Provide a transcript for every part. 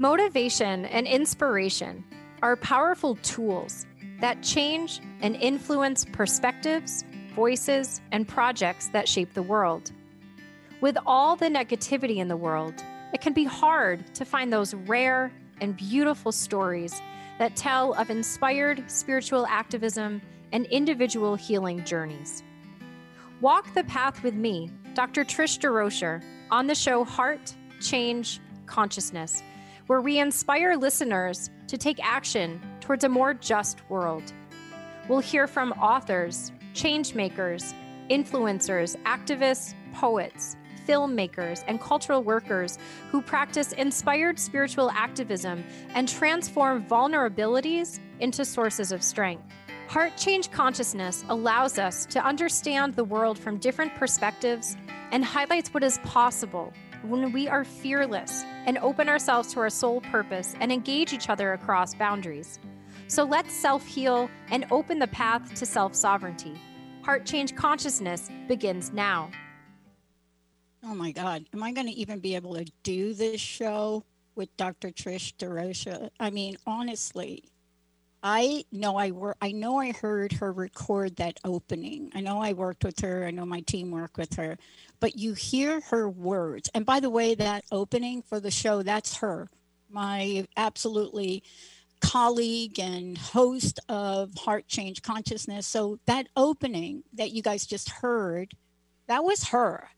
Motivation and inspiration are powerful tools that change and influence perspectives, voices, and projects that shape the world. With all the negativity in the world, it can be hard to find those rare and beautiful stories that tell of inspired spiritual activism and individual healing journeys. Walk the path with me, Dr. Trish DeRocher, on the show Heart, Change, Consciousness, where we inspire listeners to take action towards a more just world. We'll hear from authors, change makers, influencers, activists, poets, filmmakers, and cultural workers who practice inspired spiritual activism and transform vulnerabilities into sources of strength. Heart Change Consciousness allows us to understand the world from different perspectives and highlights what is possible when we are fearless and open ourselves to our soul purpose and engage each other across boundaries. So let's self heal and open the path to self sovereignty. Heart Change Consciousness begins now. Oh my God. Am I going to even be able to do this show with Dr. Trish DeRocha? I mean, honestly, I know I work. I know I heard her record that opening. I know I worked with her. I know my team worked with her. But you hear her words. And by the way, that opening for the show, that's her, my absolutely colleague and host of Heart Change Consciousness. So that opening that you guys just heard, that was her.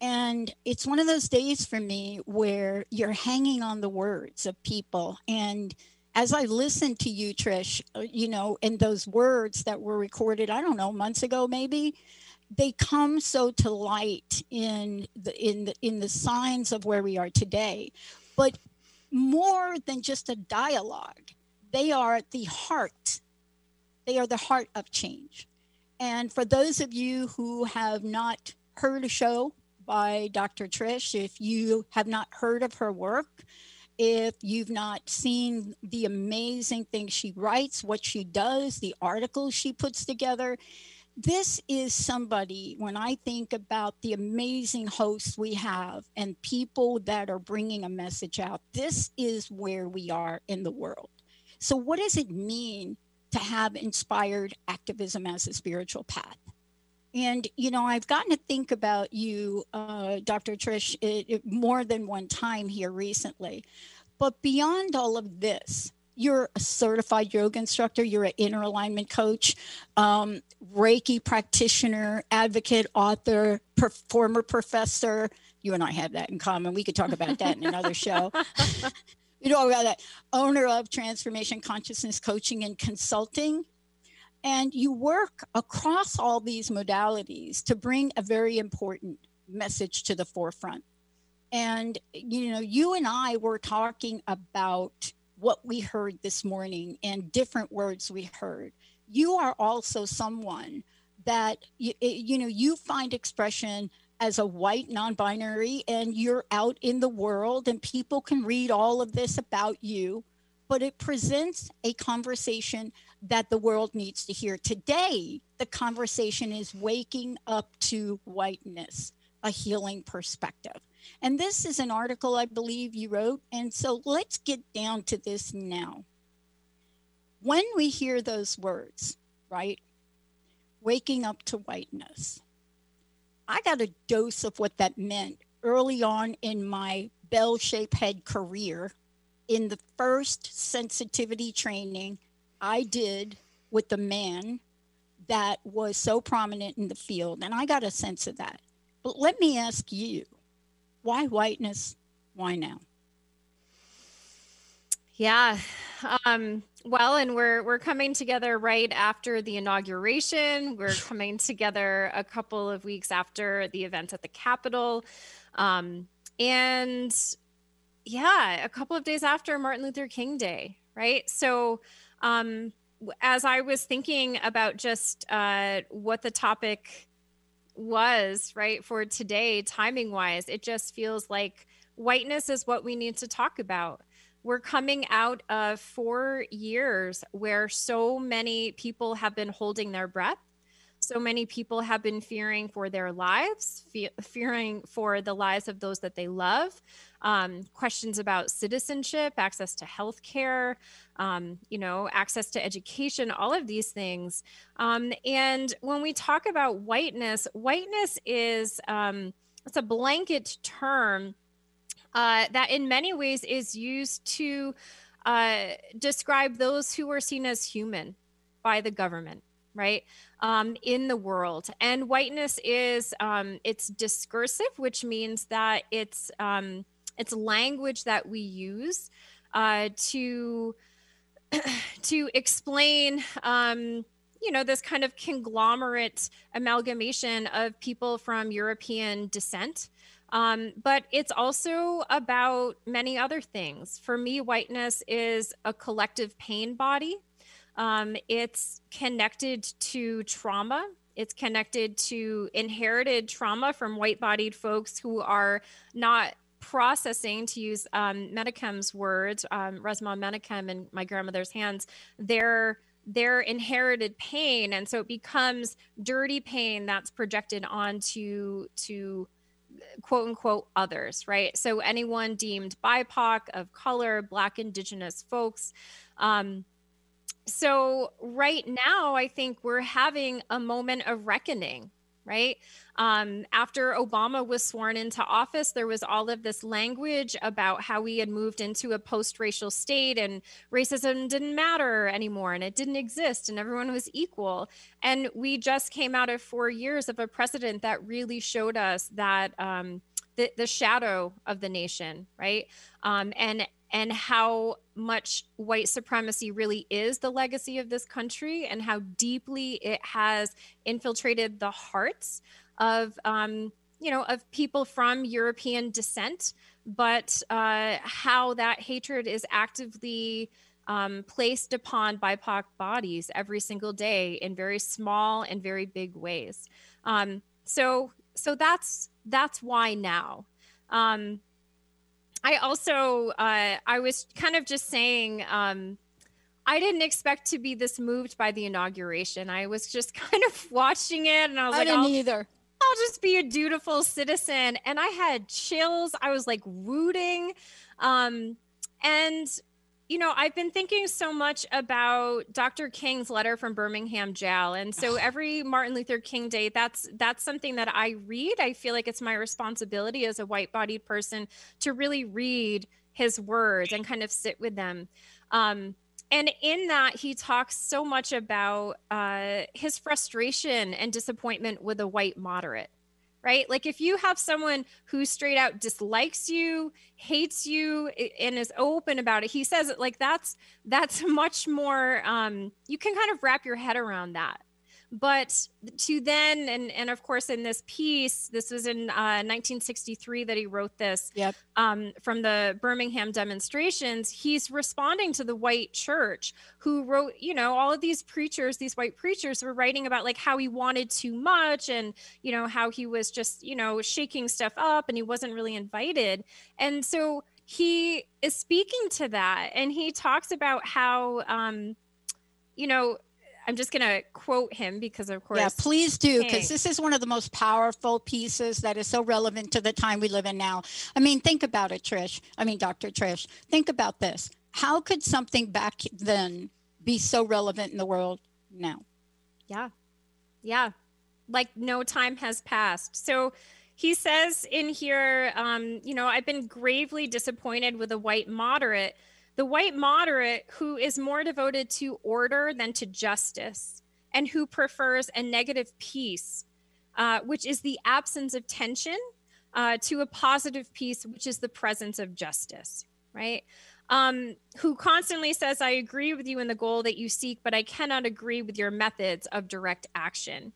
And it's one of those days for me where you're hanging on the words of people and as I listened to you, Trish, uh, you know, and those words that were recorded, I don't know, months ago maybe, they come so to light in the in the in the signs of where we are today. But more than just a dialogue, they are the heart. They are the heart of change. And for those of you who have not heard a show by Dr. Trish, if you have not heard of her work, if you've not seen the amazing things she writes, what she does, the articles she puts together, this is somebody, when I think about the amazing hosts we have and people that are bringing a message out, this is where we are in the world. So, what does it mean to have inspired activism as a spiritual path? And, you know, I've gotten to think about you, uh, Dr. Trish, it, it, more than one time here recently. But beyond all of this, you're a certified yoga instructor, you're an inner alignment coach, um, Reiki practitioner, advocate, author, per- former professor. You and I have that in common. We could talk about that in another show. you know about that. Owner of Transformation Consciousness Coaching and Consulting and you work across all these modalities to bring a very important message to the forefront. And, you know, you and I were talking about what we heard this morning and different words we heard. You are also someone that, you, you know, you find expression as a white non-binary and you're out in the world and people can read all of this about you but it presents a conversation that the world needs to hear. Today, the conversation is waking up to whiteness, a healing perspective. And this is an article I believe you wrote. And so let's get down to this now. When we hear those words, right? Waking up to whiteness. I got a dose of what that meant early on in my bell shaped head career in the first sensitivity training I did with the man that was so prominent in the field. And I got a sense of that. But let me ask you why whiteness? Why now? Yeah. Um, well, and we're we're coming together right after the inauguration. We're coming together a couple of weeks after the event at the Capitol. Um, and yeah, a couple of days after Martin Luther King Day, right? So um, as I was thinking about just uh, what the topic was, right, for today, timing wise, it just feels like whiteness is what we need to talk about. We're coming out of four years where so many people have been holding their breath so many people have been fearing for their lives, fe- fearing for the lives of those that they love. Um, questions about citizenship, access to health care, um, you know, access to education, all of these things. Um, and when we talk about whiteness, whiteness is um, it's a blanket term uh, that in many ways is used to uh, describe those who are seen as human by the government right um, in the world and whiteness is um, it's discursive which means that it's um, it's language that we use uh, to to explain um, you know this kind of conglomerate amalgamation of people from european descent um, but it's also about many other things. For me, whiteness is a collective pain body. Um, it's connected to trauma. It's connected to inherited trauma from white bodied folks who are not processing, to use um, Menakem's words, um, Resmaa Menakem in my grandmother's hands, their their inherited pain, and so it becomes dirty pain that's projected onto to quote unquote others, right? So anyone deemed BIPOC, of color, Black, Indigenous folks. Um, so right now, I think we're having a moment of reckoning right? Um, after Obama was sworn into office, there was all of this language about how we had moved into a post racial state and racism didn't matter anymore and it didn't exist and everyone was equal. And we just came out of four years of a president that really showed us that. Um, the, the shadow of the nation, right? Um, and and how much white supremacy really is the legacy of this country and how deeply it has infiltrated the hearts of um, you know of people from european descent. But uh, how that hatred is actively um, placed upon bipoc bodies every single day in very small and very big ways. Um, so so that's that's why now. Um, I also uh, I was kind of just saying um, I didn't expect to be this moved by the inauguration. I was just kind of watching it, and I was I like, didn't I'll, either. I'll just be a dutiful citizen. And I had chills. I was like rooting, um, and you know, I've been thinking so much about Dr. King's letter from Birmingham jail. And so every Martin Luther King Day, that's that's something that I read. I feel like it's my responsibility as a white-bodied person to really read his words and kind of sit with them. Um, and in that, he talks so much about uh, his frustration and disappointment with a white moderate right? Like if you have someone who straight out dislikes you, hates you, and is open about it, he says it like that's that's much more. Um, you can kind of wrap your head around that but to then and and of course in this piece this was in uh, 1963 that he wrote this yep. um, from the birmingham demonstrations he's responding to the white church who wrote you know all of these preachers these white preachers were writing about like how he wanted too much and you know how he was just you know shaking stuff up and he wasn't really invited and so he is speaking to that and he talks about how um, you know I'm just going to quote him because, of course. Yeah, please do, because this is one of the most powerful pieces that is so relevant to the time we live in now. I mean, think about it, Trish. I mean, Dr. Trish, think about this. How could something back then be so relevant in the world now? Yeah. Yeah. Like no time has passed. So he says in here, um, you know, I've been gravely disappointed with a white moderate the white moderate who is more devoted to order than to justice and who prefers a negative peace, uh, which is the absence of tension, uh, to a positive peace, which is the presence of justice, right? Um, who constantly says, I agree with you in the goal that you seek, but I cannot agree with your methods of direct action.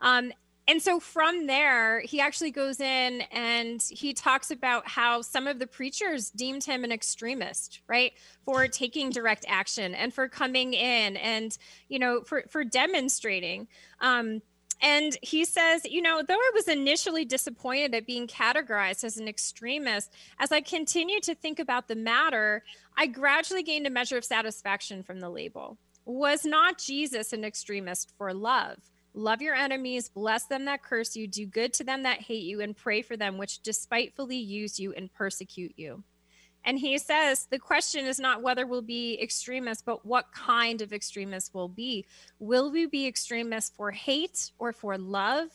Um, and so from there, he actually goes in and he talks about how some of the preachers deemed him an extremist, right? For taking direct action and for coming in and, you know, for, for demonstrating. Um, and he says, you know, though I was initially disappointed at being categorized as an extremist, as I continued to think about the matter, I gradually gained a measure of satisfaction from the label. Was not Jesus an extremist for love? Love your enemies, bless them that curse you, do good to them that hate you, and pray for them which despitefully use you and persecute you. And he says the question is not whether we'll be extremists, but what kind of extremists will be. Will we be extremists for hate or for love?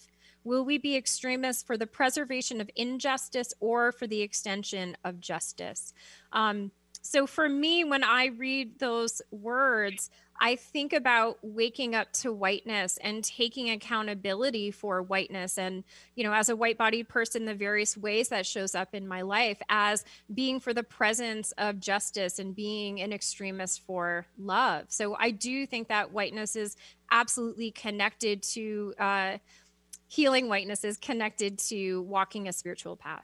Will we be extremists for the preservation of injustice or for the extension of justice? Um, so for me, when I read those words, I think about waking up to whiteness and taking accountability for whiteness. And, you know, as a white bodied person, the various ways that shows up in my life as being for the presence of justice and being an extremist for love. So I do think that whiteness is absolutely connected to uh, healing whiteness, is connected to walking a spiritual path.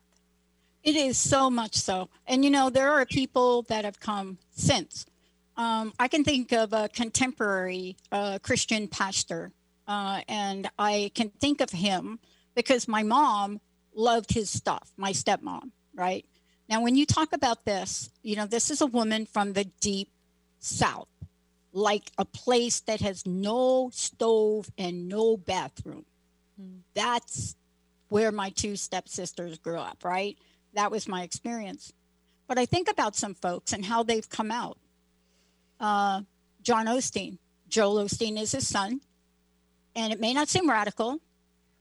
It is so much so. And, you know, there are people that have come since um, I can think of a contemporary uh, Christian pastor, uh, and I can think of him because my mom loved his stuff, my stepmom, right? Now, when you talk about this, you know, this is a woman from the deep South, like a place that has no stove and no bathroom. Mm. That's where my two stepsisters grew up, right? That was my experience. But I think about some folks and how they've come out uh, John Osteen. Joel Osteen is his son. And it may not seem radical,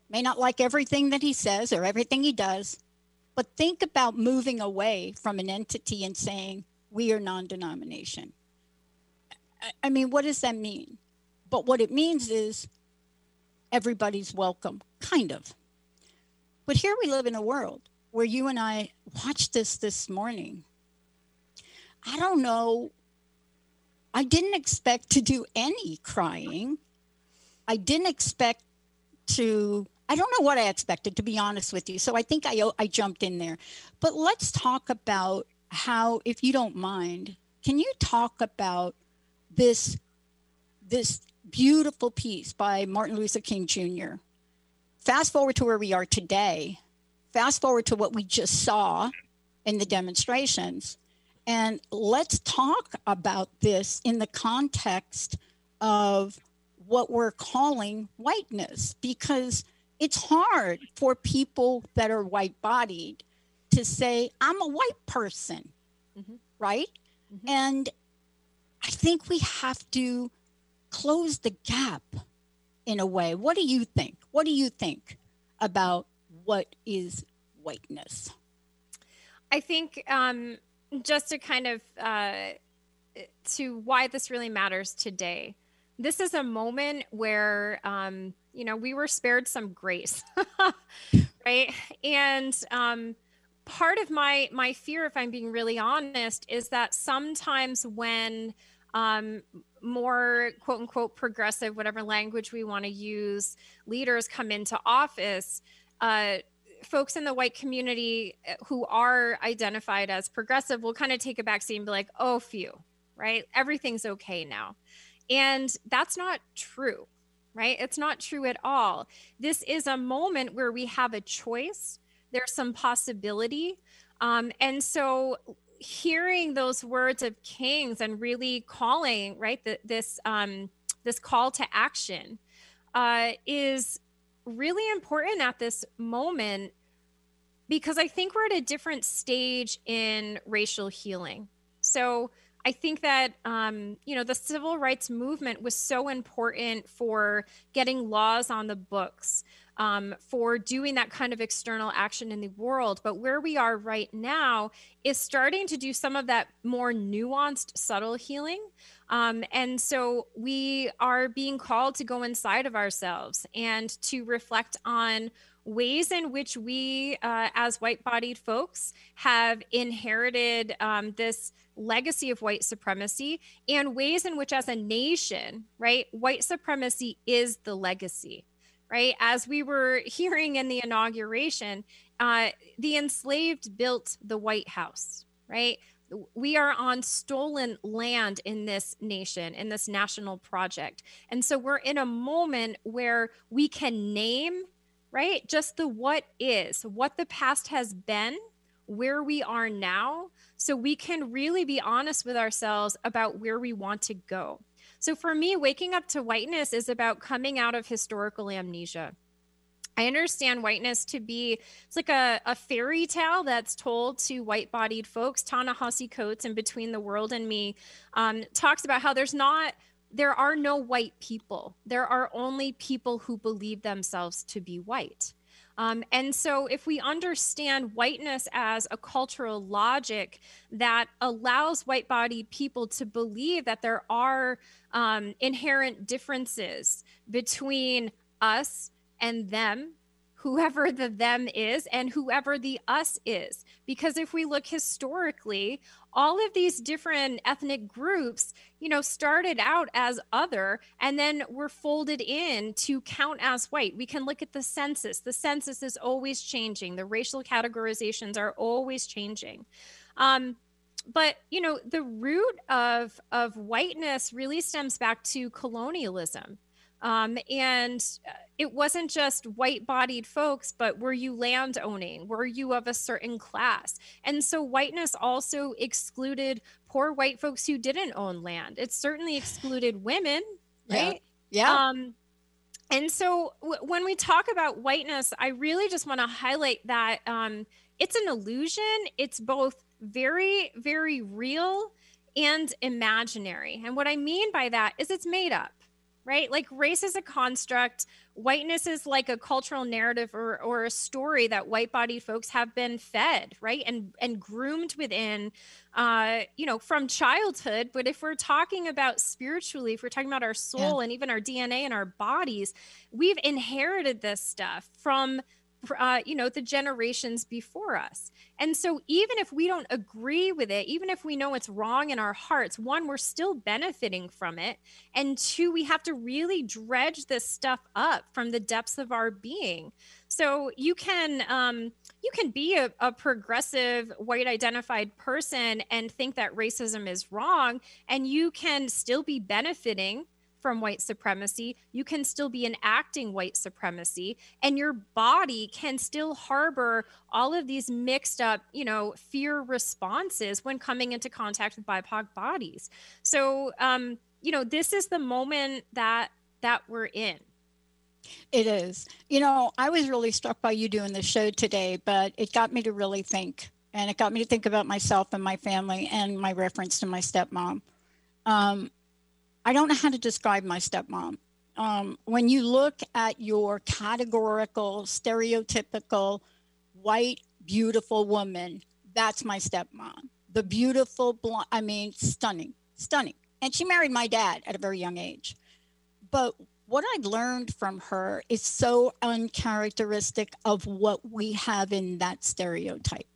may not like everything that he says or everything he does, but think about moving away from an entity and saying, we are non denomination. I mean, what does that mean? But what it means is everybody's welcome, kind of. But here we live in a world where you and I watched this this morning. I don't know I didn't expect to do any crying. I didn't expect to, I don't know what I expected, to be honest with you. So I think I, I jumped in there. But let's talk about how, if you don't mind, can you talk about this, this beautiful piece by Martin Luther King Jr.? Fast forward to where we are today. Fast forward to what we just saw in the demonstrations and let's talk about this in the context of what we're calling whiteness, because it's hard for people that are white bodied to say, I'm a white person, mm-hmm. right? Mm-hmm. And I think we have to close the gap in a way. What do you think? What do you think about what is whiteness? I think um, just to kind of uh, to why this really matters today. This is a moment where um, you know we were spared some grace, right? And um, part of my my fear, if I'm being really honest, is that sometimes when um, more quote unquote progressive, whatever language we want to use, leaders come into office. Uh, folks in the white community eh, who are identified as progressive will kind of take a backseat and be like, oh, phew, right? Everything's okay now. And that's not true, right? It's not true at all. This is a moment where we have a choice, there's some possibility. Um, and so, hearing those words of kings and really calling, right, the, this, um, this call to action uh, is really important at this moment because I think we're at a different stage in racial healing. So I think that um, you know the civil rights movement was so important for getting laws on the books, um, for doing that kind of external action in the world. But where we are right now is starting to do some of that more nuanced, subtle healing. Um, and so we are being called to go inside of ourselves and to reflect on ways in which we, uh, as white bodied folks, have inherited um, this legacy of white supremacy and ways in which, as a nation, right, white supremacy is the legacy. Right. As we were hearing in the inauguration, uh, the enslaved built the White House, right? We are on stolen land in this nation, in this national project. And so we're in a moment where we can name, right? Just the what is, what the past has been, where we are now, so we can really be honest with ourselves about where we want to go. So for me, waking up to whiteness is about coming out of historical amnesia. I understand whiteness to be it's like a, a fairy tale that's told to white bodied folks. Ta-Nehisi Coates in Between the World and Me um, talks about how there's not there are no white people. There are only people who believe themselves to be white. Um, and so, if we understand whiteness as a cultural logic that allows white bodied people to believe that there are um, inherent differences between us and them, whoever the them is, and whoever the us is. Because if we look historically, all of these different ethnic groups, you know, started out as other and then were folded in to count as white. We can look at the census. The census is always changing. The racial categorizations are always changing. Um, but you know the root of of whiteness really stems back to colonialism um, and uh, it wasn't just white bodied folks, but were you land owning? Were you of a certain class? And so whiteness also excluded poor white folks who didn't own land. It certainly excluded women, right? Yeah. yeah. Um, and so w- when we talk about whiteness, I really just want to highlight that um, it's an illusion. It's both very, very real and imaginary. And what I mean by that is it's made up right? Like race is a construct, whiteness is like a cultural narrative or, or a story that white bodied folks have been fed, right? And and groomed within uh, you know, from childhood. But if we're talking about spiritually, if we're talking about our soul yeah. and even our DNA and our bodies, we've inherited this stuff from uh, you know, the generations before us. And so, even if we don't agree with it, even if we know it's wrong in our hearts, one, we're still benefiting from it. And two, we have to really dredge this stuff up from the depths of our being. So you can um, you can be a, a progressive white identified person and think that racism is wrong, and you can still be benefiting from white supremacy, you can still be enacting white supremacy, and your body can still harbor all of these mixed up, you know, fear responses when coming into contact with BIPOC bodies. So, um, you know, this is the moment that that we're in. It is. You know, I was really struck by you doing the show today, but it got me to really think. And it got me to think about myself and my family and my reference to my stepmom. Um, I don't know how to describe my stepmom. Um, when you look at your categorical, stereotypical, white, beautiful woman, that's my stepmom. The beautiful, blonde, I mean, stunning, stunning. And she married my dad at a very young age. But what I've learned from her is so uncharacteristic of what we have in that stereotype.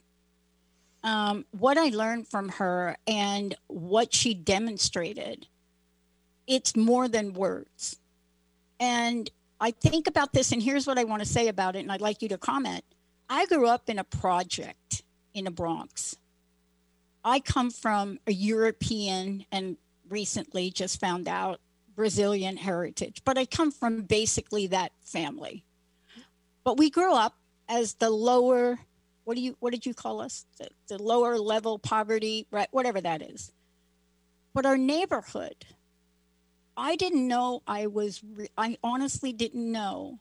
Um, what I learned from her and what she demonstrated it's more than words. And I think about this, and here's what I want to say about it, and I'd like you to comment. I grew up in a project in the Bronx. I come from a European and recently just found out Brazilian heritage, but I come from basically that family. But we grew up as the lower, what do you, what did you call us? The, the lower level poverty, right? Whatever that is. But our neighborhood I didn't know I was, re- I honestly didn't know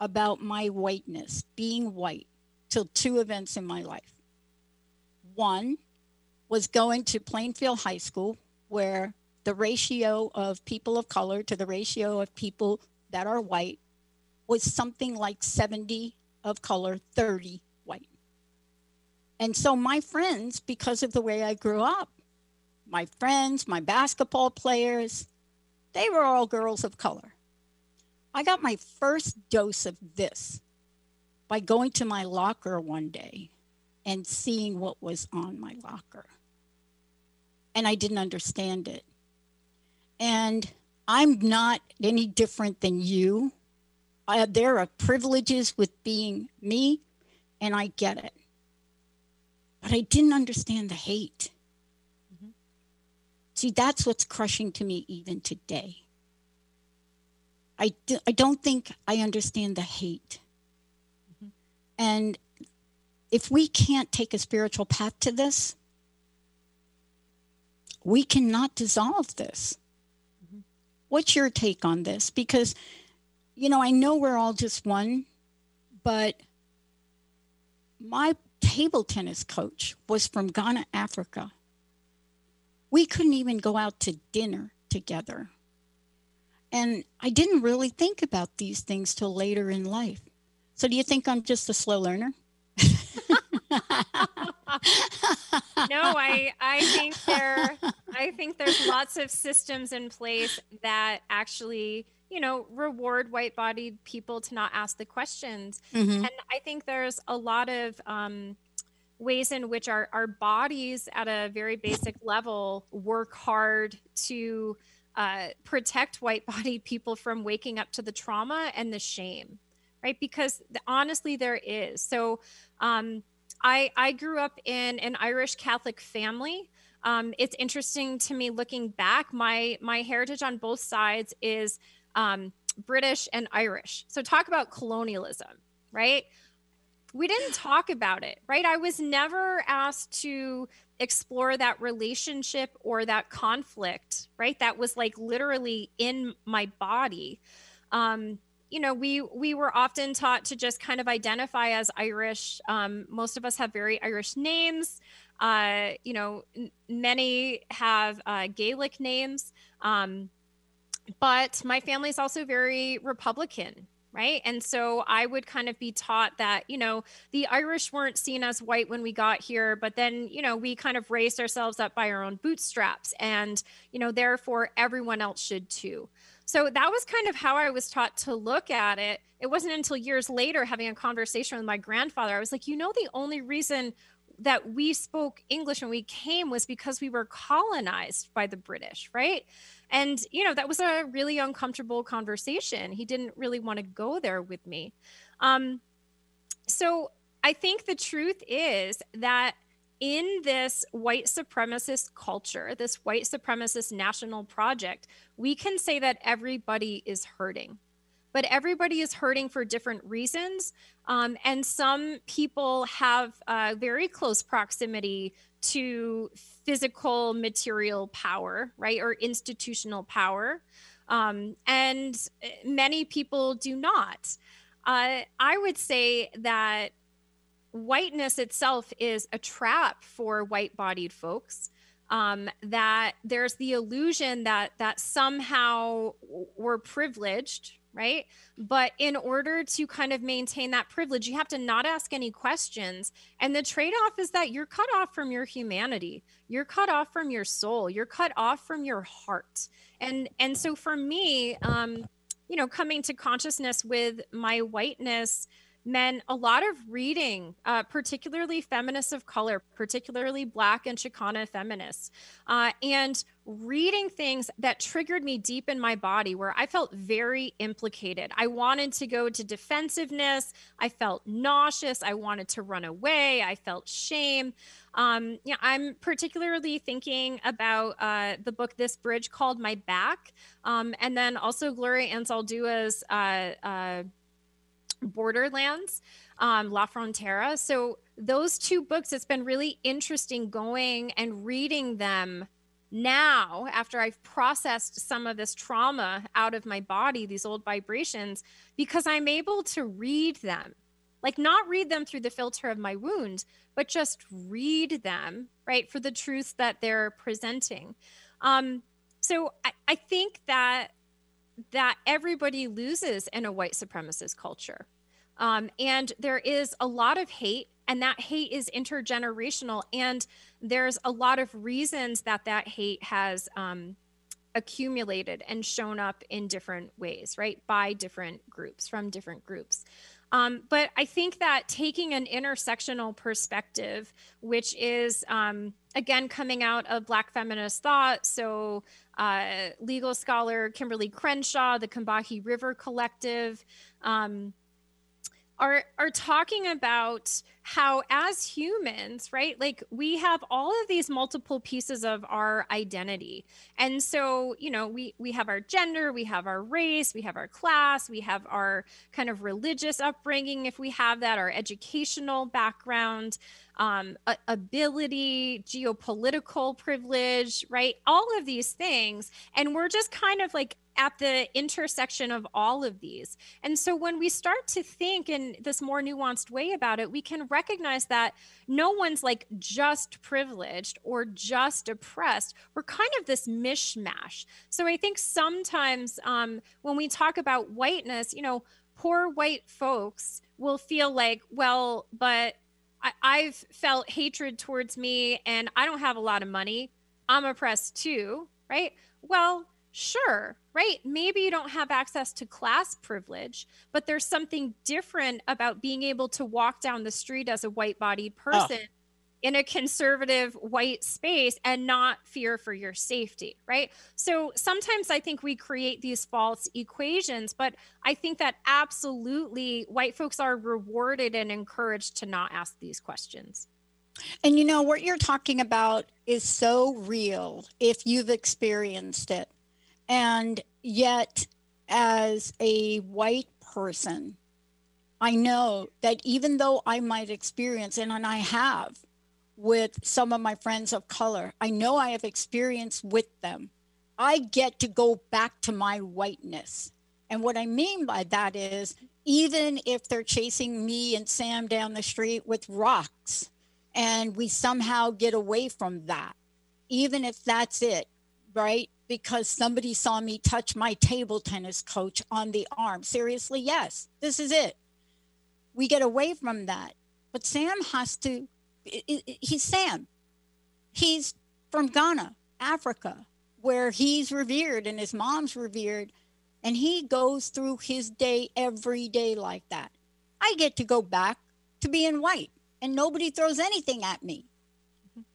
about my whiteness, being white, till two events in my life. One was going to Plainfield High School, where the ratio of people of color to the ratio of people that are white was something like 70 of color, 30 white. And so my friends, because of the way I grew up, my friends, my basketball players, they were all girls of color. I got my first dose of this by going to my locker one day and seeing what was on my locker. And I didn't understand it. And I'm not any different than you. I, there are privileges with being me, and I get it. But I didn't understand the hate. See, that's what's crushing to me even today. I, do, I don't think I understand the hate. Mm-hmm. And if we can't take a spiritual path to this, we cannot dissolve this. Mm-hmm. what's your take on this? Because, you know, I know we're all just one, but my table tennis coach was from Ghana, Africa. We couldn't even go out to dinner together. And I didn't really think about these things till later in life. So, do you think I'm just a slow learner? no, I I think there I think there's lots of systems in place that actually you know reward white-bodied people to not ask the questions, mm-hmm. and I think there's a lot of um, ways in which our our bodies at a very basic level work hard to uh, protect white-bodied people from waking up to the trauma and the shame right because honestly there is so um, I, I grew up in an Irish Catholic family. Um, it's interesting to me looking back. My my heritage on both sides is um, British and Irish. So talk about colonialism, right? We didn't talk about it, right? I was never asked to explore that relationship or that conflict, right? That was like literally in my body. Um, you know we we were often taught to just kind of identify as irish um, most of us have very irish names uh, you know n- many have uh, gaelic names um, but my family is also very republican right and so i would kind of be taught that you know the irish weren't seen as white when we got here but then you know we kind of raised ourselves up by our own bootstraps and you know therefore everyone else should too so that was kind of how I was taught to look at it. It wasn't until years later, having a conversation with my grandfather, I was like, you know, the only reason that we spoke English when we came was because we were colonized by the British, right? And, you know, that was a really uncomfortable conversation. He didn't really want to go there with me. Um, so I think the truth is that in this white supremacist culture, this white supremacist national project, we can say that everybody is hurting. But everybody is hurting for different reasons. Um, and some people have very close proximity to physical material power, right? Or institutional power. Um, and many people do not. Uh, I would say that whiteness itself is a trap for white bodied folks um, that there's the illusion that that somehow we're privileged right? But in order to kind of maintain that privilege you have to not ask any questions. And the trade-off is that you're cut off from your humanity. You're cut off from your soul. You're cut off from your heart. And and so for me um you know coming to consciousness with my whiteness meant a lot of reading, uh, particularly feminists of color, particularly Black and Chicana feminists, uh, and reading things that triggered me deep in my body where I felt very implicated. I wanted to go to defensiveness. I felt nauseous. I wanted to run away. I felt shame. Um, yeah, I'm particularly thinking about uh, the book This Bridge Called My Back, um, and then also Gloria Anzaldua's uh, uh Borderlands, um, La Frontera. So those two books, it's been really interesting going and reading them now after I've processed some of this trauma out of my body, these old vibrations, because I'm able to read them. Like, not read them through the filter of my wound, but just read them, right, for the truths that they're presenting. Um, so I, I think that that everybody loses in a white supremacist culture. Um, and there is a lot of hate, and that hate is intergenerational. And there's a lot of reasons that that hate has um, accumulated and shown up in different ways, right? By different groups, from different groups. Um, but I think that taking an intersectional perspective, which is um, again coming out of Black feminist thought, so uh, legal scholar Kimberlé Crenshaw, the Combahee River Collective, um, are are talking about how as humans right like we have all of these multiple pieces of our identity. And so you know we we have our gender we have our race we have our class we have our kind of religious upbringing if we have that our educational background um, ability, geopolitical privilege, right? All of these things. And we're just kind of like at the intersection of all of these. And so when we start to think in this more nuanced way about it, we can recognize that no one's like just privileged or just oppressed. We're kind of this mishmash. So I think sometimes um, when we talk about whiteness, you know, poor white folks will feel like, well, but I, have felt hatred towards me and I don't have a lot of money. I'm oppressed too, right? Well, sure, right? Maybe you don't have access to class privilege, but there's something different about being able to walk down the street as a white bodied person. Oh in a conservative white space and not fear for your safety, right? So sometimes I think we create these false equations, but I think that absolutely white folks are rewarded and encouraged to not ask these questions. And you know, what you're talking about is so real if you've experienced it. And yet, as a white person, I know that even though I might experience, and and I have, with some of my friends of color. I know I have experience with them. I get to go back to my whiteness. And what I mean by that is, even if they're chasing me and Sam down the street with rocks, and we somehow get away from that, even if that's it, right? Because somebody saw me touch my table tennis coach on the arm. Seriously, yes, this is it. We get away from that. But Sam has to he's Sam. He's from Ghana, Africa, where he's revered and his mom's revered. And he goes through his day every day like that. I get to go back to being white, and nobody throws anything at me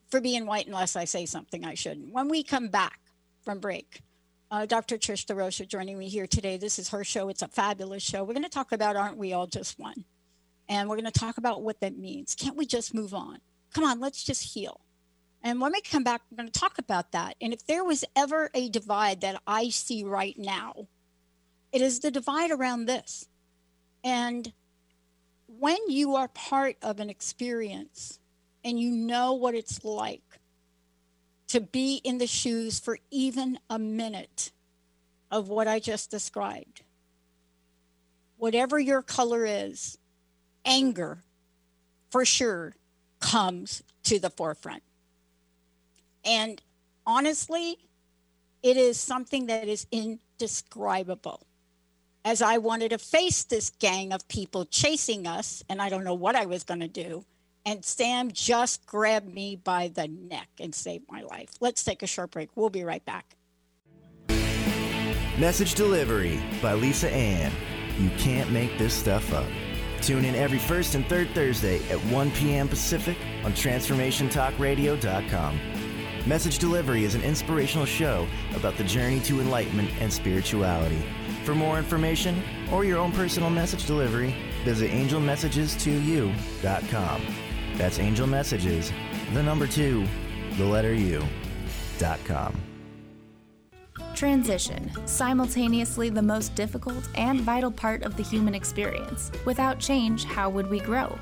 for being white unless I say something I shouldn't. When we come back from break, uh, Dr. Trish DeRosa joining me here today. This is her show. It's a fabulous show. We're going to talk about Aren't We All Just One? And we're going to talk about what that means. Can't we just move on? Come on, let's just heal. And when we come back, we're going to talk about that. And if there was ever a divide that I see right now, it is the divide around this. And when you are part of an experience and you know what it's like to be in the shoes for even a minute of what I just described, whatever your color is, anger for sure comes to the forefront. And honestly, it is something that is indescribable. As I wanted to face this gang of people chasing us, and I don't know what I was going to do, and Sam just grabbed me by the neck and saved my life. Let's take a short break. We'll be right back. Message Delivery by Lisa Ann. You can't make this stuff up. Tune in every first and third Thursday at 1 p.m. Pacific on TransformationTalkRadio.com. Message Delivery is an inspirational show about the journey to enlightenment and spirituality. For more information or your own personal message delivery, visit angelmessages2u.com. That's Angel Messages, the number two, the letter U.com. Transition, simultaneously the most difficult and vital part of the human experience. Without change, how would we grow?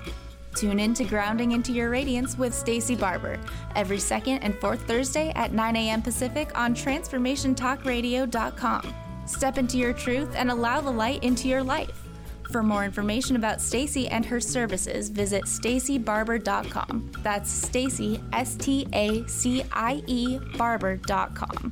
Tune in to Grounding into Your Radiance with Stacie Barber every second and fourth Thursday at 9 a.m. Pacific on TransformationTalkRadio.com. Step into your truth and allow the light into your life. For more information about Stacie and her services, visit staciebarber.com. That's Stacie S T A C I E barber.com.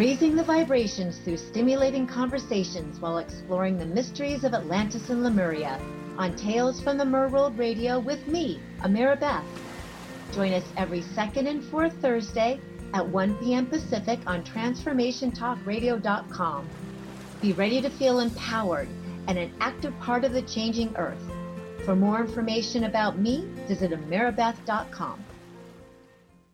Raising the vibrations through stimulating conversations while exploring the mysteries of Atlantis and Lemuria on Tales from the Merworld Radio with me, Amira Beth. Join us every second and fourth Thursday at 1 p.m. Pacific on TransformationTalkRadio.com. Be ready to feel empowered and an active part of the changing earth. For more information about me, visit amirabeth.com.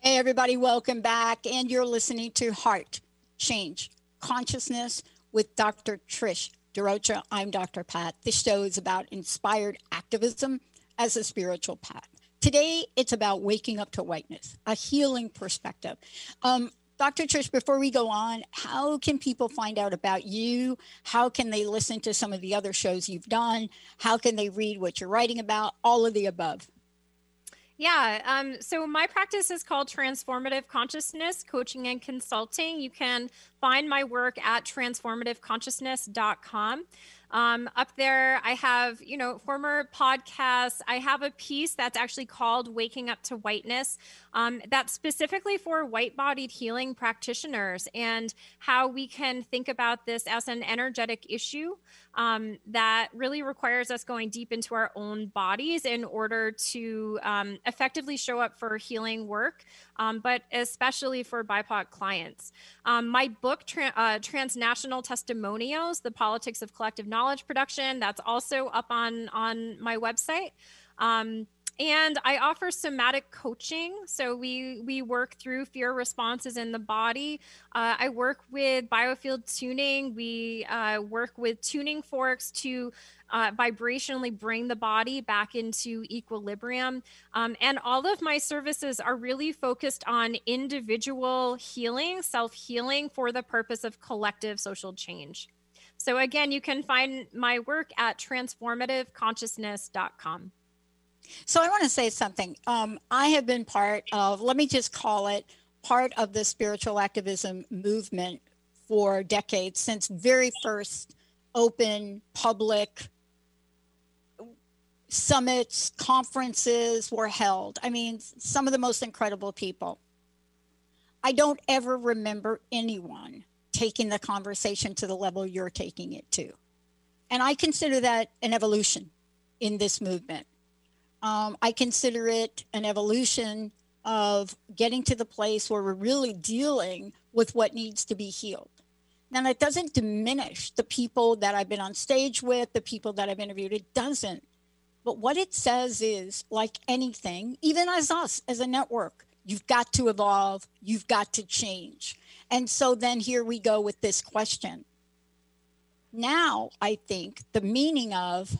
Hey, everybody, welcome back. And you're listening to Heart Change Consciousness with Dr. Trish DeRocher. I'm Dr. Pat. This show is about inspired activism as a spiritual path. Today, it's about waking up to whiteness, a healing perspective. Um, Dr. Trish, before we go on, how can people find out about you? How can they listen to some of the other shows you've done? How can they read what you're writing about? All of the above. Yeah. Um, so my practice is called Transformative Consciousness Coaching and Consulting. You can find my work at transformativeconsciousness.com. Um, up there, I have, you know, former podcasts. I have a piece that's actually called Waking Up to Whiteness. Um, that's specifically for white bodied healing practitioners and how we can think about this as an energetic issue um, that really requires us going deep into our own bodies in order to um, effectively show up for healing work, um, but especially for BIPOC clients. Um, my book, Tra- uh, Transnational Testimonials The Politics of Collective Knowledge Knowledge production, that's also up on, on my website. Um, and I offer somatic coaching. So we we work through fear responses in the body. Uh, I work with biofield tuning. We uh, work with tuning forks to uh, vibrationally bring the body back into equilibrium. Um, and all of my services are really focused on individual healing, self healing for the purpose of collective social change. So, again, you can find my work at transformativeconsciousness.com. So I want to say something. Um, I have been part of, let me just call it, part of the spiritual activism movement for decades since very first open public summits, conferences were held. I mean, some of the most incredible people. I don't ever remember anyone taking the conversation to the level you're taking it to. And I consider that an evolution in this movement um, I consider it an evolution of getting to the place where we're really dealing with what needs to be healed. Now, that doesn't diminish the people that I've been on stage with, the people that I've interviewed. It doesn't. But what it says is like anything, even as us, as a network, you've got to evolve, you've got to change. And so then here we go with this question. Now, I think the meaning of,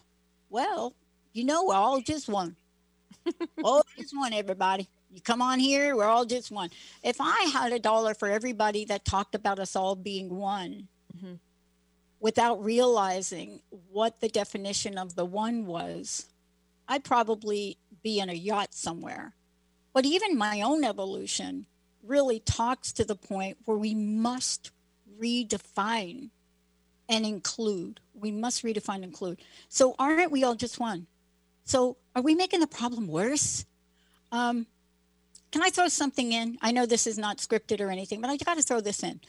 well, you know, we're all just one. all just one, everybody. You come on here, we're all just one. If I had a dollar for everybody that talked about us all being one, mm-hmm. without realizing what the definition of the one was, I'd probably be in a yacht somewhere. But even my own evolution really talks to the point where we must redefine and include. We must redefine and include. So aren't we all just one? So are we making the problem worse? Um, can I throw something in? I know this is not scripted or anything, but I got to throw this in.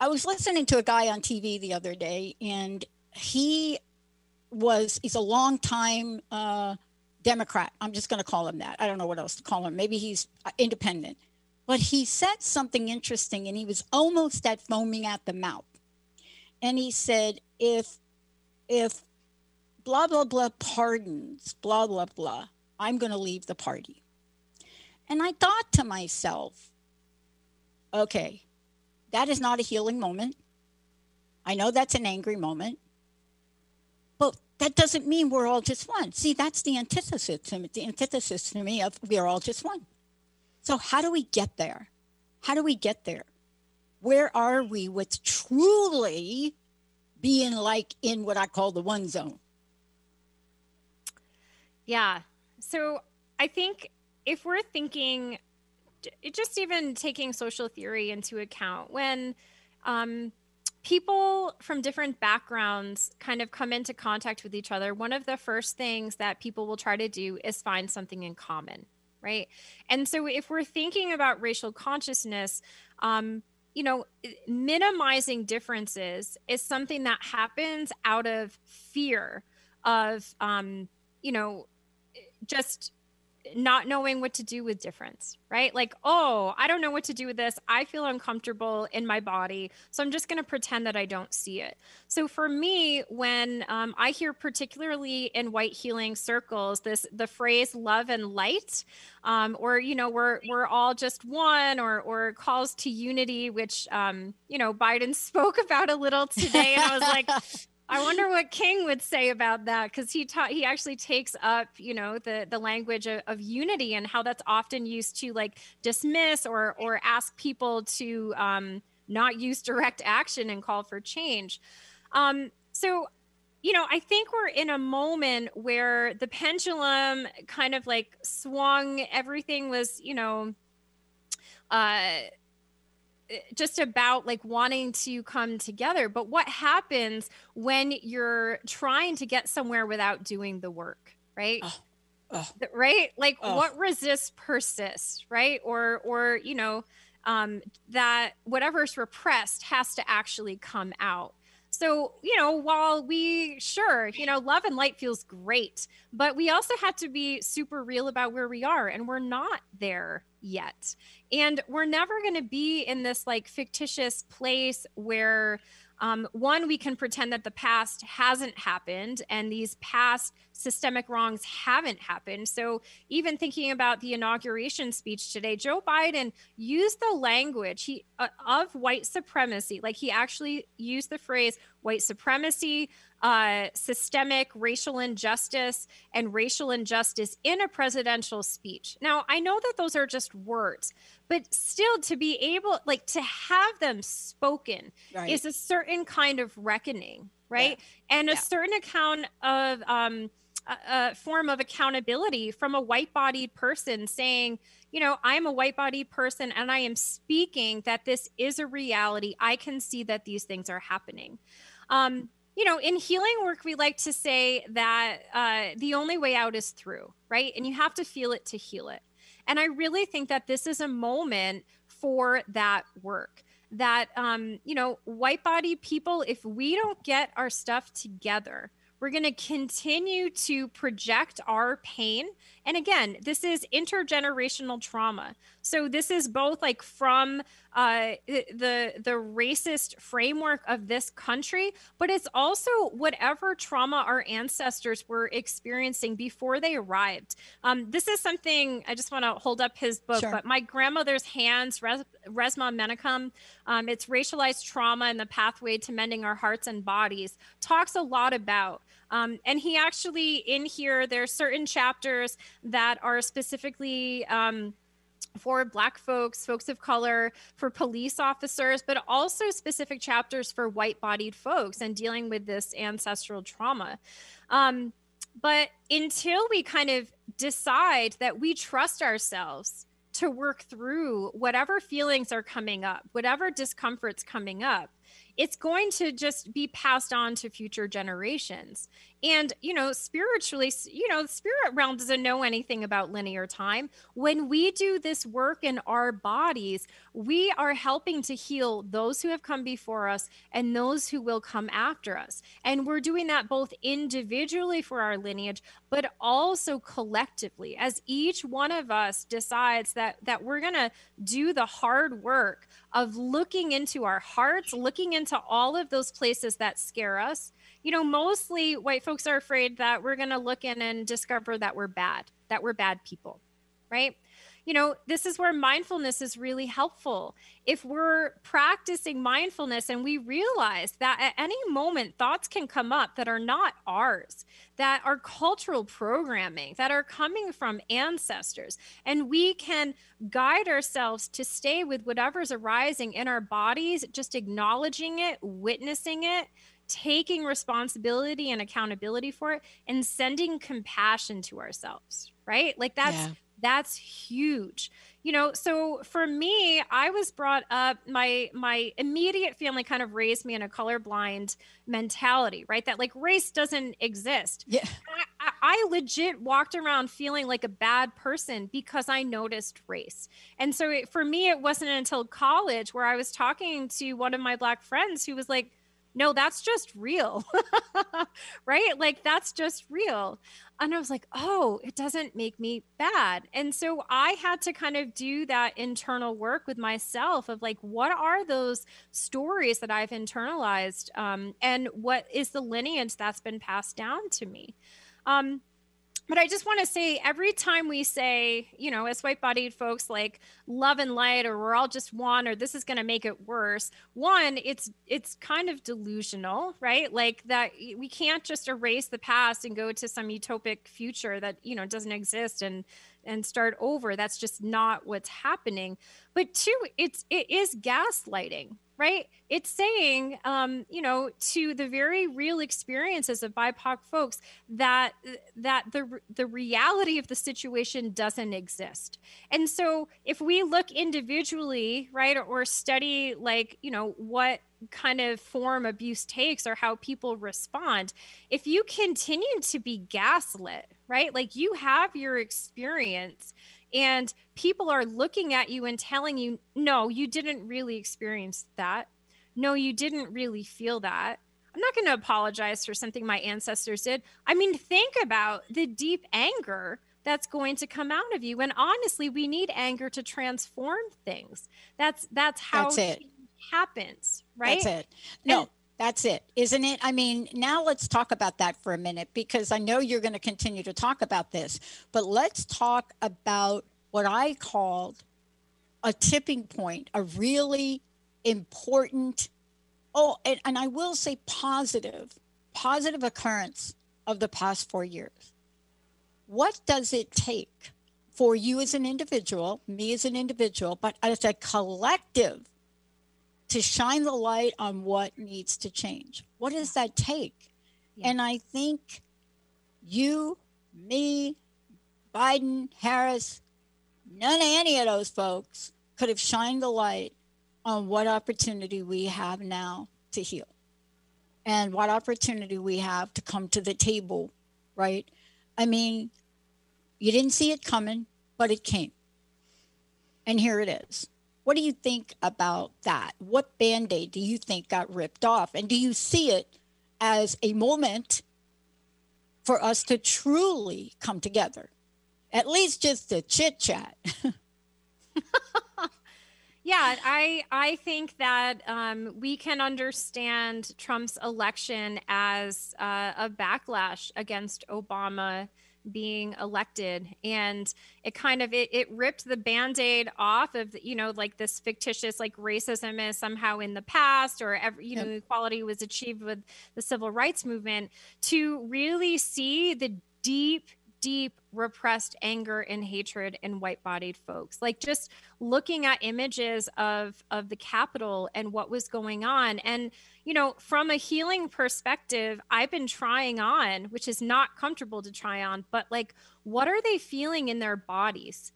I was listening to a guy on TV the other day, and he was, he's a long time uh, Democrat. I'm just going to call him that. I don't know what else to call him. Maybe he's uh, independent. But he said something interesting and he was almost at foaming at the mouth. And he said, if, if blah, blah, blah pardons, blah, blah, blah, I'm going to leave the party. And I thought to myself, okay, that is not a healing moment. I know that's an angry moment, but that doesn't mean we're all just one. See, that's the antithesis to me, the antithesis to me of we are all just one. So how do we get there? How do we get there? Where are we with truly being like in what I call the one zone? Yeah. So I think if we're thinking, just even taking social theory into account, when um, people from different backgrounds kind of come into contact with each other, one of the first things that people will try to do is find something in common, right? And so if we're thinking about racial consciousness, um, you know, minimizing differences is something that happens out of fear of, um, you know, just not knowing what to do with difference, right? Like, oh, I don't know what to do with this. I feel uncomfortable in my body. So I'm just going to pretend that I don't see it. So for me, when um, I hear, particularly in white healing circles, this the phrase love and light, um, or, you know, we're, we're all just one or, or calls to unity, which, um, you know, Biden spoke about a little today. And I was like, I wonder what King would say about that because he taught he actually takes up you know the the language of, of, unity and how that's often used to like dismiss or or ask people to um, not use direct action and call for change. Um, so you know, I think we're in a moment where the pendulum kind of like swung. Everything was, you know, uh, just about like wanting to come together. But what happens when you're trying to get somewhere without doing the work right? Oh, oh, right? Like oh. what resists persists right? Or or you know um that whatever's repressed has to actually come out so, you know, while we sure, you know, love and light feels great, but we also have to be super real about where we are and we're not there yet. And we're never going to be in this like fictitious place where um, one, we can pretend that the past hasn't happened and these past systemic wrongs haven't happened. So, even thinking about the inauguration speech today, Joe Biden used the language he, uh, of white supremacy. Like he actually used the phrase white supremacy, uh, systemic racial injustice and racial injustice in a presidential speech. Now, I know that those are just words, but still to be able, like, to have them spoken right. is a certain kind of reckoning, right? Yeah. And a certain account of, um, a, a form of accountability from a white bodied person saying, you know, I'm a white bodied person and I am speaking that this is a reality. I can see that these things are happening. Um, you know, in healing work, we like to say that uh, the only way out is through, right? And you have to feel it to heal it. And I really think that this is a moment for that work. That, um, you know, white body people, if we don't get our stuff together, we're going to continue to project our pain. And again, this is intergenerational trauma. So this is both like from uh, the the racist framework of this country, but it's also whatever trauma our ancestors were experiencing before they arrived. Um, this is something I just want to hold up his book, sure. but my grandmother's hands, Res- Resmaa Menakem, um, it's racialized trauma and the pathway to mending our hearts and bodies, talks a lot about. Um, and he actually in here, there are certain chapters that are specifically um, for Black folks, folks of color, for police officers, but also specific chapters for white bodied folks and dealing with this ancestral trauma. Um, but until we kind of decide that we trust ourselves to work through whatever feelings are coming up, whatever discomfort's coming up, it's going to just be passed on to future generations. And you know spiritually you know the spirit realm doesn't know anything about linear time. When we do this work in our bodies we are helping to heal those who have come before us and those who will come after us. And we're doing that both individually for our lineage but also collectively as each one of us decides that that we're going to do the hard work of looking into our hearts looking into all of those places that scare us you know, mostly white folks are afraid that we're going to look in and discover that we're bad, that we're bad people, right? You know, this is where mindfulness is really helpful. If we're practicing mindfulness and we realize that at any moment thoughts can come up that are not ours, that are cultural programming, that are coming from ancestors, and we can guide ourselves to stay with whatever's arising in our bodies, just acknowledging it, witnessing it, taking responsibility and accountability for it and sending compassion to ourselves right? Like that's yeah. that's huge. You know so for me i was brought up my my immediate family kind of raised me in a colorblind mentality right? That like race doesn't exist. Yeah. I, I legit walked around feeling like a bad person because i noticed race. And so it, for me it wasn't until college where i was talking to one of my black friends who was like no, that's just real. right? Like that's just real. And I was like, oh, it doesn't make me bad. And so I had to kind of do that internal work with myself of like, what are those stories that I've internalized? Um, and what is the lineage that's been passed down to me? Um, but I just want to say every time we say, you know, as white bodied folks like love and light or we're all just one or this is going to make it worse. One, it's it's kind of delusional, right? Like that we can't just erase the past and go to some utopic future that, you know, doesn't exist and and start over. That's just not what's happening. But two, it's it is gaslighting, right? It's saying, um, you know, to the very real experiences of BIPOC folks that that the the reality of the situation doesn't exist. And so, if we look individually, right, or, or study like you know what kind of form abuse takes or how people respond, if you continue to be gaslit, right, like you have your experience and people are looking at you and telling you, no, you didn't really experience that. No, you didn't really feel that. I'm not going to apologize for something my ancestors did. I mean, think about the deep anger that's going to come out of you. And honestly, we need anger to transform things. That's that's how that's it happens, right? That's it. No, and, that's it, isn't it? I mean, now let's talk about that for a minute because I know you're going to continue to talk about this, but let's talk about what I called a tipping point, a really important, oh, and, and I will say positive, positive occurrence of the past four years. What does it take for you as an individual, me as an individual, but as a collective to shine the light on what needs to change. What does that take? Yeah. And I think you, me, Biden, Harris, none of any of those folks could have shined the light on what opportunity we have now to heal and what opportunity we have to come to the table, right? I mean, you didn't see it coming, but it came. And here it is. What do you think about that? What band aid do you think got ripped off? And do you see it as a moment for us to truly come together? At least just to chit chat. yeah, I I think that um, we can understand Trump's election as uh, a backlash against Obama being elected and it kind of it, it ripped the band-aid off of you know like this fictitious like racism is somehow in the past or every you yep. know equality was achieved with the civil rights movement to really see the deep deep repressed anger and hatred in white bodied folks. Like just looking at images of of the capitol and what was going on. And you know from a healing perspective i've been trying on which is not comfortable to try on but like what are they feeling in their bodies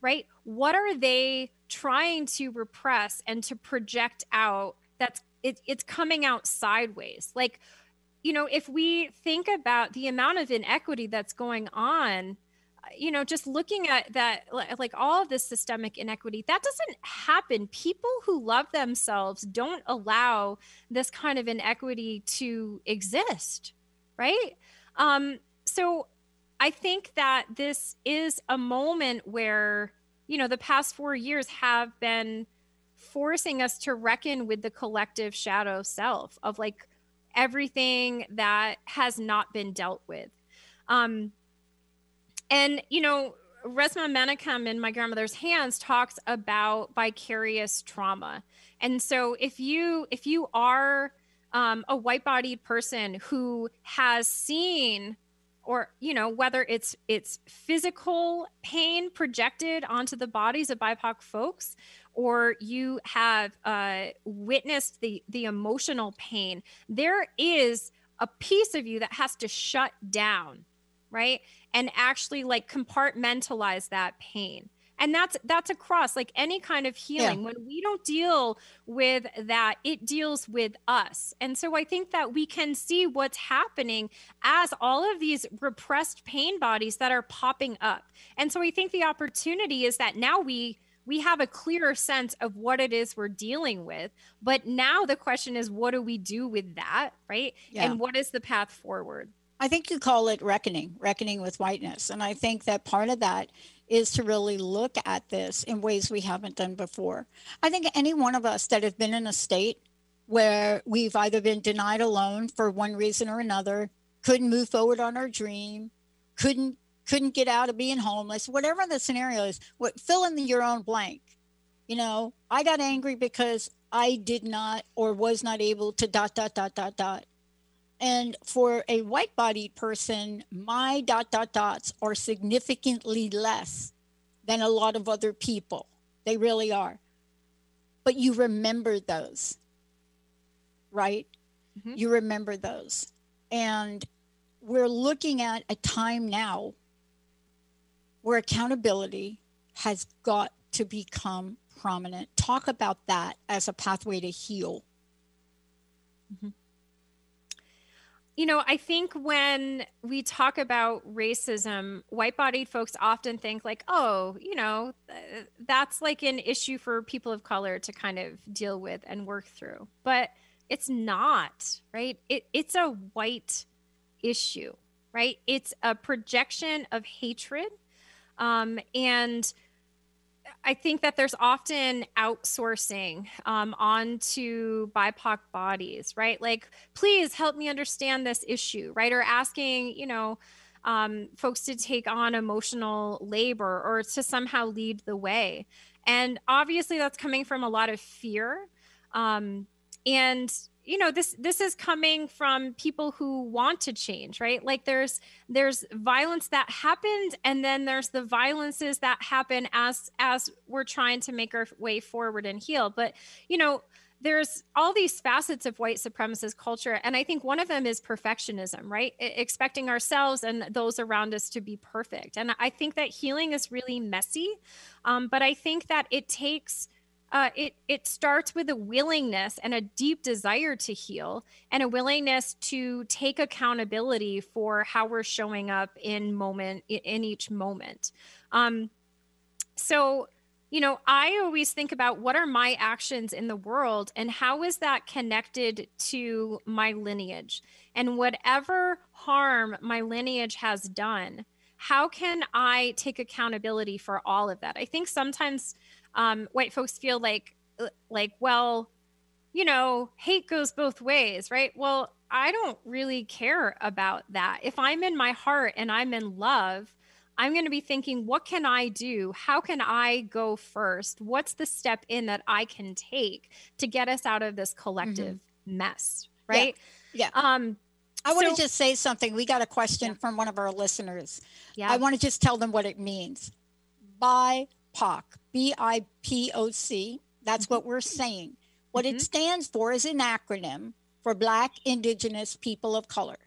right? What are they trying to repress and to project out that's it, it's coming out sideways? Like you know, if we think about the amount of inequity that's going on, you know, just looking at that, like all of this systemic inequity, that doesn't happen. People who love themselves don't allow this kind of inequity to exist, right? Um, so I think that this is a moment where, you know, the past four years have been forcing us to reckon with the collective shadow self of like everything that has not been dealt with. Um, and, you know, Resmaa Menakem in My Grandmother's Hands talks about vicarious trauma. And so if you if you are um, a white-bodied person who has seen or you know whether it's it's physical pain projected onto the bodies of bipoc folks or you have uh, witnessed the the emotional pain there is a piece of you that has to shut down right? And actually like compartmentalize that pain. And that's that's across like any kind of healing. Yeah. when we don't deal with that it deals with us. And so i think that we can see what's happening as all of these repressed pain bodies that are popping up. And so i think the opportunity is that now we we have a clearer sense of what it is we're dealing with but now the question is what do we do with that right yeah. and what is the path forward I think you call it reckoning, reckoning with whiteness. And I think that part of that is to really look at this in ways we haven't done before. I think any one of us that have been in a state where we've either been denied a loan for one reason or another, couldn't move forward on our dream, couldn't couldn't get out of being homeless, whatever the scenario is, what fill in the, your own blank. You know, I got angry because I did not or was not able to dot dot dot dot dot and for a white bodied person, my dot dot dots are significantly less than a lot of other people. They really are. But you remember those, right? Mm-hmm. You remember those. And we're looking at a time now where accountability has got to become prominent. Talk about that as a pathway to heal. Mm-hmm you know, I think when we talk about racism, white bodied folks often think, like, oh, you know, that's like an issue for people of color to kind of deal with and work through. But it's not, right? It, it's a white issue, right? It's a projection of hatred. Um, and I think that there's often outsourcing um, onto BIPOC bodies, right? Like, please help me understand this issue, right? Or asking, you know, um, folks to take on emotional labor or to somehow lead the way. And obviously, that's coming from a lot of fear. Um, and you know this this is coming from people who want to change right? Like there's there's violence that happened and then there's the violences that happen as as we're trying to make our way forward and heal. But you know there's all these facets of white supremacist culture and i think one of them is perfectionism right? Expecting ourselves and those around us to be perfect. And i think that healing is really messy um, but i think that it takes uh, it it starts with a willingness and a deep desire to heal and a willingness to take accountability for how we're showing up in moment in each moment. Um, so you know i always think about what are my actions in the world and how is that connected to my lineage? And whatever harm my lineage has done how can i take accountability for all of that? I think sometimes um, white folks feel like like well you know hate goes both ways right well i don't really care about that if i'm in my heart and i'm in love i'm going to be thinking what can i do how can i go first what's the step in that i can take to get us out of this collective mm-hmm. mess right yeah, yeah. um I want to just say something. We got a question yeah. from one of our listeners. Yeah. I want to just tell them what it means. By BIPOC, B I P O C. That's mm-hmm. what we're saying. What mm-hmm. it stands for is an acronym for Black, Indigenous, People of Color.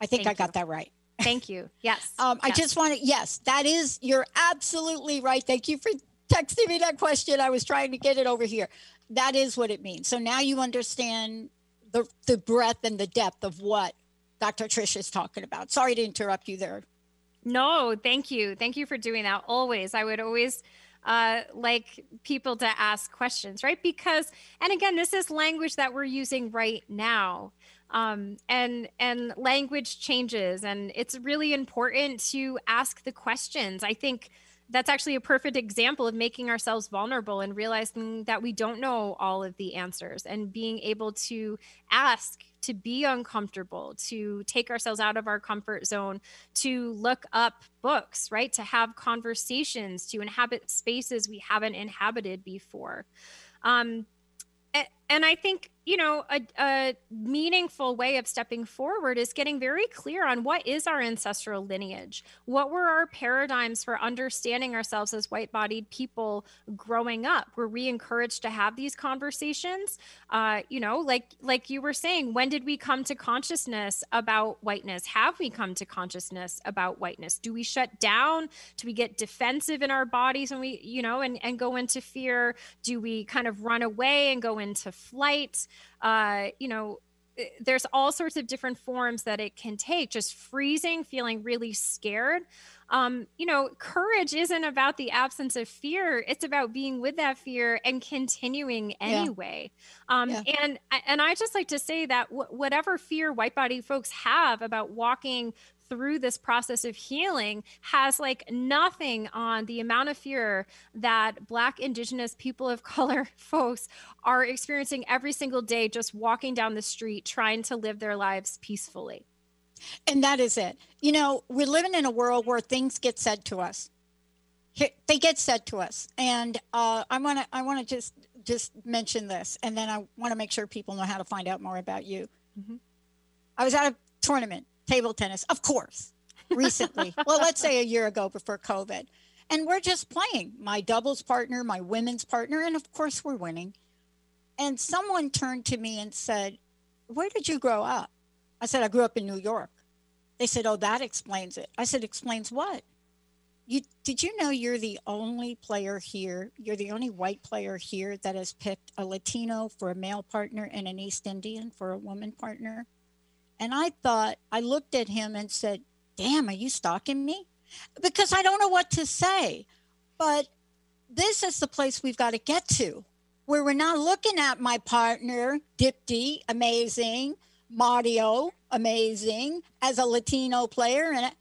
I think Thank I got you. that right. Thank you. Yes. um, yes. I just want to, yes, that is, you're absolutely right. Thank you for texting me that question. I was trying to get it over here. That is what it means. So now you understand the the breadth and the depth of what Dr. Trish is talking about. Sorry to interrupt you there. No, thank you. Thank you for doing that. Always. I would always uh, like people to ask questions, right? Because, and again, this is language that we're using right now. Um, and and language changes and it's really important to ask the questions i think that's actually a perfect example of making ourselves vulnerable and realizing that we don't know all of the answers and being able to ask to be uncomfortable, to take ourselves out of our comfort zone, to look up books, right? To have conversations, to inhabit spaces we haven't inhabited before. Um, and I think you know a, a, meaningful way of stepping forward is getting very clear on what is our ancestral lineage. What were our paradigms for understanding ourselves as white-bodied people growing up? Were we encouraged to have these conversations? Uh, you know like like you were saying when did we come to consciousness about whiteness? Have we come to consciousness about whiteness? Do we shut down? Do we get defensive in our bodies and we you know and, and go into fear? Do we kind of run away and go into flight uh, you know, eh, there's all sorts of different forms that it can take just freezing feeling really scared um, you know courage isn't about the absence of fear it's about being with that fear and continuing anyway yeah. Um, yeah. and and i just like to say that w- whatever fear white body folks have about walking through this process of healing has like nothing on the amount of fear that Black, Indigenous, people of color folks are experiencing every single day just walking down the street trying to live their lives peacefully. And that is it. You know, we're living in a world where things get said to us. They get said to us, and uh, I want to. I want to just just mention this, and then I want to make sure people know how to find out more about you. Mm-hmm. I was at a tournament table tennis, of course, recently. well, let's say a year ago before COVID. And we're just playing my doubles partner, my women's partner, and of course we're winning. And someone turned to me and said, Where did you grow up? I said, I grew up in New York. They said, Oh, that explains it. I said, Explains what? You, did you know you're the only player here? You're the only white player here that has picked a Latino for a male partner and an East Indian for a woman partner. And I thought, I looked at him and said, Damn, are you stalking me? Because I don't know what to say. But this is the place we've got to get to where we're not looking at my partner, Dipti, amazing, Mario, amazing, as a Latino player, and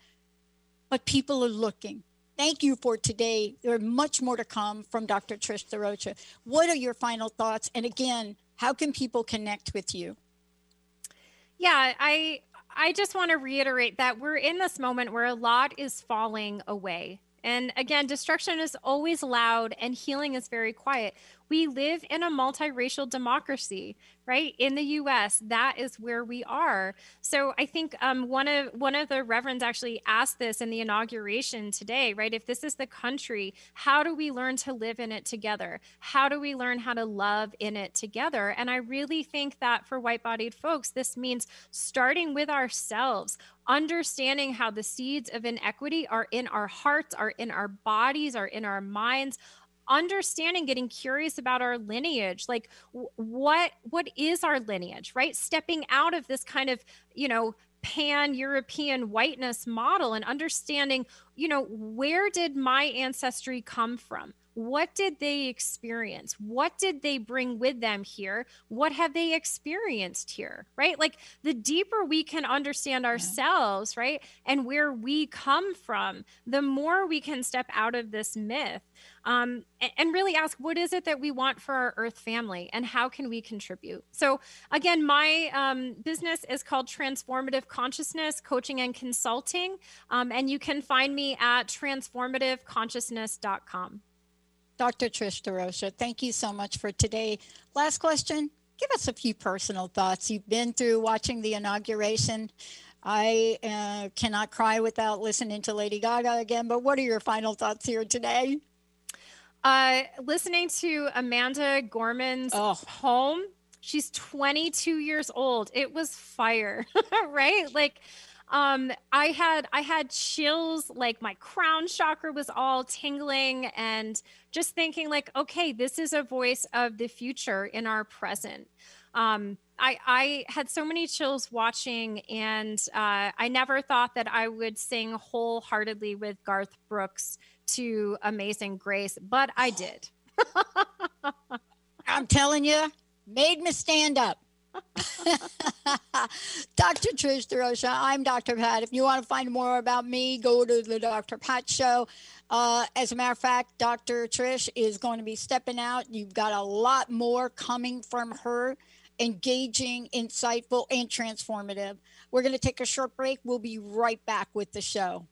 but people are looking. Thank you for today. There's much more to come from Dr. Trish DeRocher. What are your final thoughts? And again, how can people connect with you? Yeah, I I just want to reiterate that we're in this moment where a lot is falling away. And again, destruction is always loud and healing is very quiet. We live in a multiracial democracy right? In the us that is where we are. So i think um, one of one of the reverends actually asked this in the inauguration today right? If this is the country how do we learn to live in it together? How do we learn how to love in it together? And i really think that for white bodied folks this means starting with ourselves understanding how the seeds of inequity are in our hearts are in our bodies are in our minds understanding getting curious about our lineage like what what is our lineage right? Stepping out of this kind of you know pan european whiteness model and understanding you know where did my ancestry come from what did they experience? What did they bring with them here? What have they experienced here right? Like the deeper we can understand ourselves right and where we come from the more we can step out of this myth um, and really ask what is it that we want for our earth family and how can we contribute? So again my um, business is called transformative consciousness coaching and consulting um, and you can find me at transformativeconsciousness.com Dr. Trish DeRocher, thank you so much for today. Last question give us a few personal thoughts. You've been through watching the inauguration. I uh, cannot cry without listening to Lady Gaga again, but what are your final thoughts here today? Uh, listening to Amanda Gorman's oh. home, she's 22 years old. It was fire, right? Like, um i had i had chills like my crown chakra was all tingling and just thinking like okay this is a voice of the future in our present Um, I, I had so many chills watching, and uh, I never thought that I would sing wholeheartedly with Garth Brooks to Amazing Grace, but I did. I'm telling you, made me stand up. Dr. Trish DeRosa, I'm Dr. Pat. If you want to find more about me, go to the Dr. Pat Show. Uh, as a matter of fact, Dr. Trish is going to be stepping out. You've got a lot more coming from her engaging, insightful, and transformative. We're going to take a short break. We'll be right back with the show.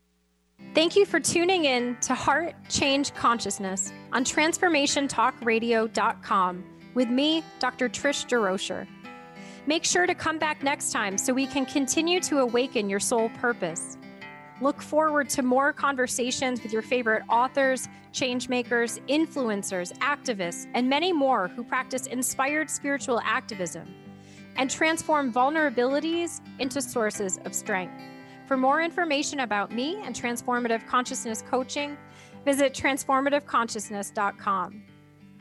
Thank you for tuning in to Heart Change Consciousness on TransformationTalkRadio.com with me, Dr. Trish DeRocher. Make sure to come back next time so we can continue to awaken your soul purpose. Look forward to more conversations with your favorite authors, changemakers, influencers, activists, and many more who practice inspired spiritual activism and transform vulnerabilities into sources of strength. For more information about me and transformative consciousness coaching, visit transformativeconsciousness.com.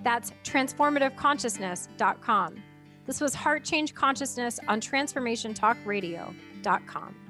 That's transformativeconsciousness.com. This was Heart Change Consciousness on transformationtalkradio.com.